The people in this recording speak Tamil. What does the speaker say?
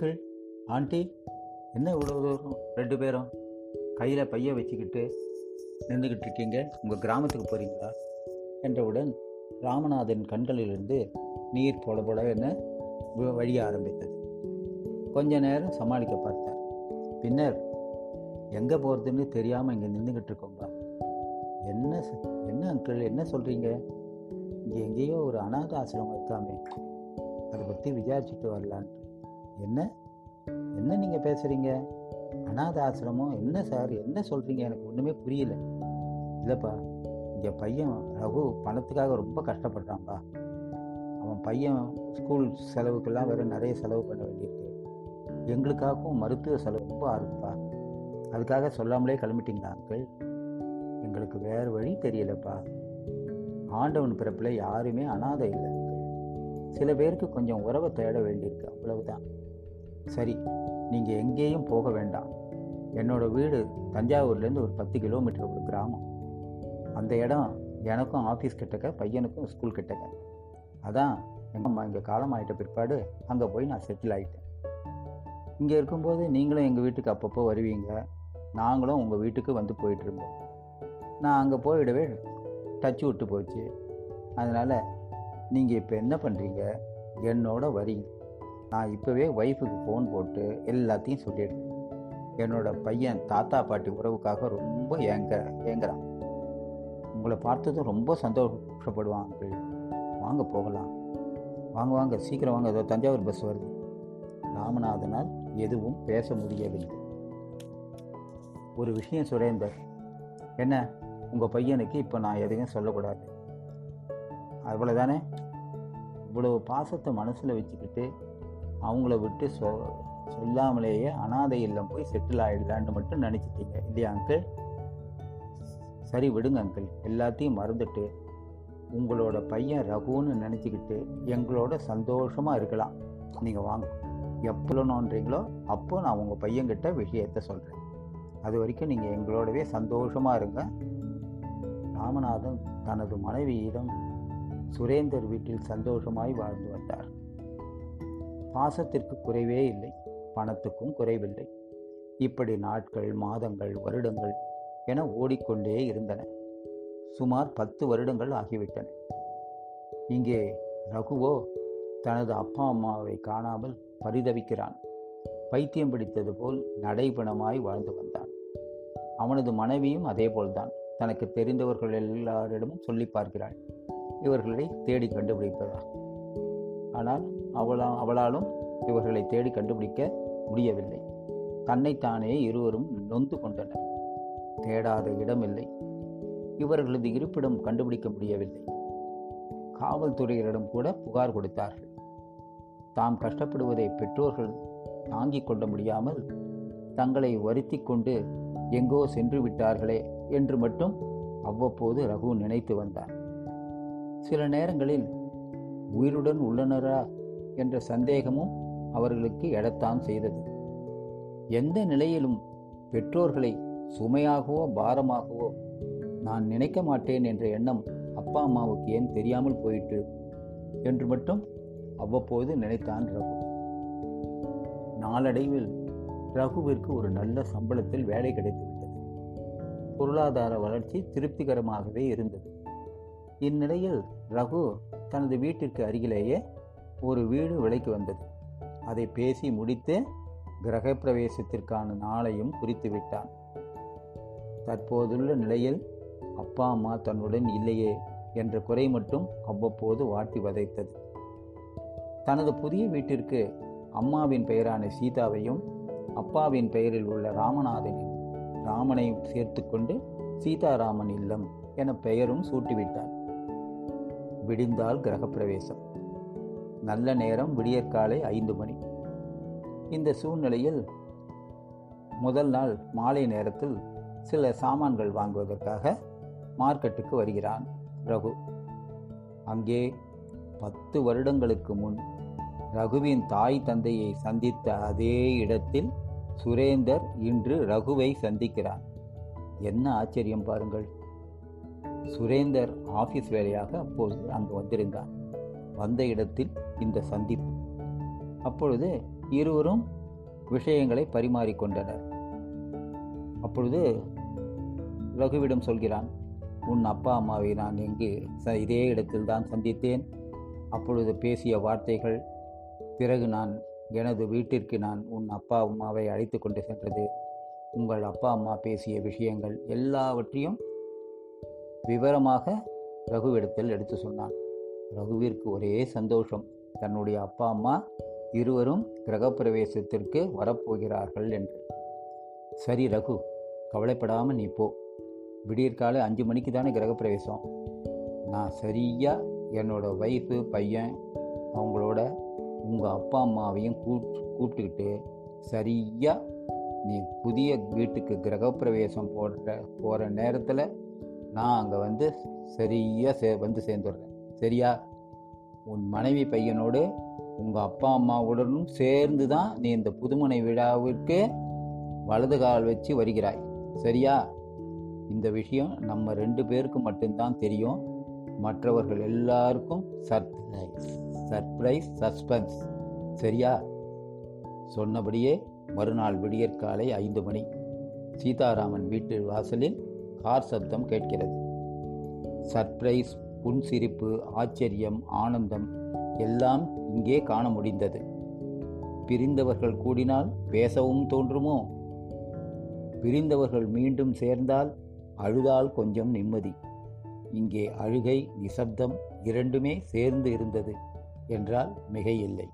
அங்கிள். ஆண்டி என்ன இவ்வளோ தூரம்? ரெண்டு பேரும் கையில் பைய வச்சுக்கிட்டு நின்றுக்கிட்டு இருக்கீங்க. உங்கள் கிராமத்துக்கு போகிறீங்களா என்றவுடன் ராமநாதன் கண்களிலிருந்து நீர் போட போட என்ன வழிய ஆரம்பித்தது. கொஞ்ச நேரம் சமாளிக்க பார்த்தார். பின்னர் எங்கே போகிறதுன்னு தெரியாமல் இங்கே நின்றுக்கிட்டு இருக்கோம்பா என்ன என்ன அங்கிள் என்ன சொல்கிறீங்க இங்கே எங்கேயோ ஒரு அனாத ஆசிரமம் இருக்காமே. அதை பற்றி விசாரிச்சுட்டு வரலான்ட்டு. என்ன? என்ன நீங்கள் பேசுகிறீங்க அனாத ஆசிரமம்? என்ன சார்? என்ன சொல்கிறீங்க எனக்கு ஒன்றுமே புரியல. இல்லைப்பா இங்கே பையன் ரகு பணத்துக்காக ரொம்ப கஷ்டப்படுறான்பா. அவன் பையன் ஸ்கூல் செலவுக்கெல்லாம் வேறு நிறைய செலவு பண்ண வேண்டியிருக்கு. எங்களுக்காகவும் மருத்துவ செலவு ரொம்ப இருக்குப்பா அதுக்காக சொல்லாமலே கிளம்பிட்டீங்களா அங்கிள் எங்களுக்கு வேறு வழி தெரியலப்பா. ஆண்டவன் பிறப்பில் யாருமே அனாதை இல்லை. சில பேருக்கு கொஞ்சம் உறவை தேட வேண்டியிருக்கு அவ்வளவுதான். சரி நீங்கள் எங்கேயும் போக வேண்டாம். என்னோட வீடு தஞ்சாவூர்லேருந்து ஒரு பத்து கிலோமீட்டர் ஒரு கிராமம். அந்த இடம் எனக்கும் ஆஃபீஸ் கிட்டக்க பையனுக்கும் ஸ்கூல் கிட்டக்க. அதான் எங்கள் அம்மா இங்கே காலமாகிட்ட பிற்பாடு அங்கே போய் நான் செட்டில் ஆகிட்டேன் இங்கே இருக்கும்போது நீங்களும் எங்கள் வீட்டுக்கு அப்பப்போ வருவீங்க. நாங்களும் உங்கள் வீட்டுக்கு வந்து போயிட்டுருந்தோம் நான் அங்கே போயிடவே டச்சு விட்டு போச்சு. அதனால் நீங்கள் இப்போ என்ன பண்ணுறீங்க என்னோட வரீங்க நான் இப்போவே ஒய்ஃபுக்கு ஃபோன் போட்டு எல்லாத்தையும் சொல்லிடுறேன். என்னோட பையன் தாத்தா பாட்டி உறவுக்காக ரொம்ப ஏங்க ஏங்குறான். உங்களை பார்த்ததும் ரொம்ப சந்தோஷப்படுவான். uncle. வாங்க போகலாம். வாங்க வாங்க சீக்கிரம் வாங்க. ஏதோ தஞ்சாவூர் பஸ் வருது. ராமநாதனால் எதுவும் பேச முடியவில்லை. ஒரு விஷயம் சுரேந்தர் என்ன? உங்கள் பையனுக்கு இப்போ நான் எதையும் சொல்லக்கூடாது. அவ்வளோதானே இவ்வளோ பாசத்தை மனசில் வச்சுக்கிட்டு அவங்கள விட்டு சொ சொல்லாமலேயே அனாதை இல்லம் போய் செட்டில் ஆகிடலான்னு மட்டும் நினச்சிட்டீங்க இல்லையா அங்கிள் சரி விடுங்க அங்கிள் எல்லாத்தையும் மறந்துட்டு உங்களோட பையன் ரகுன்னு நினச்சிக்கிட்டு எங்களோட சந்தோஷமாக இருக்கலாம். நீங்கள் வாங்க. எப்போ நோன்றீங்களோ அப்போ நான் உங்கள் பையன்கிட்ட விஷயத்தை சொல்கிறேன் அது வரைக்கும் நீங்கள் எங்களோடவே சந்தோஷமாக இருங்க. ராமநாதன் தனது மனைவியிடம் சுரேந்தர் வீட்டில் சந்தோஷமாய் வாழ்ந்து வந்தார். பாசத்திற்கு குறைவே இல்லை பணத்துக்கும் குறைவில்லை. இப்படி நாட்கள் மாதங்கள் வருடங்கள் என ஓடிக்கொண்டே இருந்தன. சுமார் பத்து வருடங்கள் ஆகிவிட்டன. இங்கே ரகுவோ தனது அப்பா அம்மாவை காணாமல் பரிதவிக்கிறான். பைத்தியம் பிடித்தது போல் நடைபணமாய் வாழ்ந்து வந்தான். அவனது மனைவியும் அதே போல்தான் தனக்கு தெரிந்தவர்கள் எல்லாரிடமும் சொல்லி பார்க்கிறாள். இவர்களை தேடி கண்டுபிடிப்பதா ஆனால் அவளா அவளாலும் இவர்களை தேடி கண்டுபிடிக்க முடியவில்லை. தன்னைத்தானே இருவரும் நொந்து கொண்டனர். தேடாத இடமில்லை. இவர்களது இருப்பிடம் கண்டுபிடிக்க முடியவில்லை. காவல்துறையினரிடம் கூட புகார் கொடுத்தார்கள். தாம் கஷ்டப்படுவதை பெற்றோர்கள் தாங்கிக் கொள்ள முடியாமல் தங்களை வருத்தி கொண்டு எங்கோ சென்று விட்டார்களே என்று மட்டும் அவ்வப்போது ரகு நினைத்து வந்தார் சில நேரங்களில் உயிருடன் உள்ளனரா என்ற சந்தேகமும் அவர்களுக்கு எடத்தான் செய்தது. எந்த நிலையிலும் பெற்றோர்களை சுமையாகவோ பாரமாகவோ நான் நினைக்க மாட்டேன் என்ற எண்ணம் அப்பா அம்மாவுக்கு ஏன் தெரியாமல் போயிற்று என்று மட்டும் அவ்வப்போது நினைத்தான் ரகு. நாளடைவில் ரகுவிற்கு ஒரு நல்ல சம்பளத்தில் வேலை கிடைத்துவிட்டது. பொருளாதார வளர்ச்சி திருப்திகரமாகவே இருந்தது. இந்நிலையில் ரகு தனது வீட்டிற்கு அருகிலேயே ஒரு வீடு விலைக்கு வந்தது. அதை பேசி முடித்து கிரகப்பிரவேசத்திற்கான நாளையும் குறித்து விட்டான். தற்போதுள்ள நிலையில் அப்பா அம்மா தன்னுடன் இல்லையே என்ற குறை மட்டும் அவ்வப்போது வாட்டி வதைத்தது. தனது புதிய வீட்டிற்கு அம்மாவின் பெயரான சீதாவையும் அப்பாவின் பெயரில் உள்ள ராமநாதனின் ராமனை சேர்த்துக்கொண்டு சீதாராமன் இல்லம் என பெயரும் சூட்டிவிட்டார் விடிந்தால் கிரகப்பிரவேசம். நல்ல நேரம் விடியற்காலை ஐந்து மணி. இந்த சூழ்நிலையில் முதல் நாள் மாலை நேரத்தில் சில சாமான்கள் வாங்குவதற்காக மார்க்கெட்டுக்கு வருகிறான் ரகு. அங்கே பத்து வருடங்களுக்கு முன் ரகுவின் தாய் தந்தையை சந்தித்த அதே இடத்தில் சுரேந்தர் இன்று ரகுவை சந்திக்கிறான். என்ன ஆச்சரியம் பாருங்கள். சுரேந்தர் ஆஃபீஸ் வேலையாக அப்போது அங்கு வந்திருந்தான் வந்த இடத்தில் இந்த சந்திப்பு. அப்பொழுது இருவரும் விஷயங்களை பரிமாறிக்கொண்டனர். அப்பொழுது ரகுவிடம் சொல்கிறான் உன் அப்பா அம்மாவை நான் இங்கு ச இதே இடத்தில் தான் சந்தித்தேன். அப்பொழுது பேசிய வார்த்தைகள் பிறகு நான் எனது வீட்டிற்கு நான் உன் அப்பா அம்மாவை அழைத்து கொண்டு சென்றது. உங்கள் அப்பா அம்மா பேசிய விஷயங்கள் எல்லாவற்றையும் விவரமாக ரகுவிடத்தில் எடுத்து சொன்னான். ரகுவிற்கு ஒரே சந்தோஷம். தன்னுடைய அப்பா அம்மா இருவரும் கிரகப்பிரவேசத்திற்கு வரப்போகிறார்கள் என்று. சரி ரகு கவலைப்படாமல் நீ போ. விடியற்காலை அஞ்சு மணிக்கு தானே கிரகப்பிரவேசம். நான் சரியாக என்னோட ஒய்ஃபு பையன் அவங்களோட உங்கள் அப்பா அம்மாவையும் கூப்பிட்டு கூப்பிட்டுக்கிட்டு சரியாக நீ புதிய வீட்டுக்கு கிரகப்பிரவேசம் போடுற போகிற நேரத்தில் நான் அங்கே வந்து சரியாக சே வந்து சேர்ந்துடுறேன். சரியா? உன் மனைவி பையனோடு உங்கள் அப்பா அம்மாவுடனும் சேர்ந்து தான் நீ இந்த புதுமனை விழாவிற்கு வலது கால் வச்சு வருகிறாய். சரியா? இந்த விஷயம் நம்ம ரெண்டு பேருக்கு மட்டும்தான் தெரியும். மற்றவர்கள் எல்லாருக்கும் சர்ப்ரைஸ் சர்ப்ரைஸ் சஸ்பென்ஸ். சரியா? சொன்னபடியே மறுநாள் விடியற்காலை ஐந்து மணி. சீதாராமன் வீட்டு வாசலில் கார் சப்தம் கேட்கிறது. சர்ப்ரைஸ் புன்சிரிப்பு ஆச்சரியம் ஆனந்தம் எல்லாம் இங்கே காண முடிந்தது. பிரிந்தவர்கள் கூடினால் பேசவும் தோன்றுமோ? பிரிந்தவர்கள் மீண்டும் சேர்ந்தால் அழுதால் கொஞ்சம் நிம்மதி. இங்கே அழுகை நிசப்தம் இரண்டுமே சேர்ந்து இருந்தது என்றால் மிகையில்லை.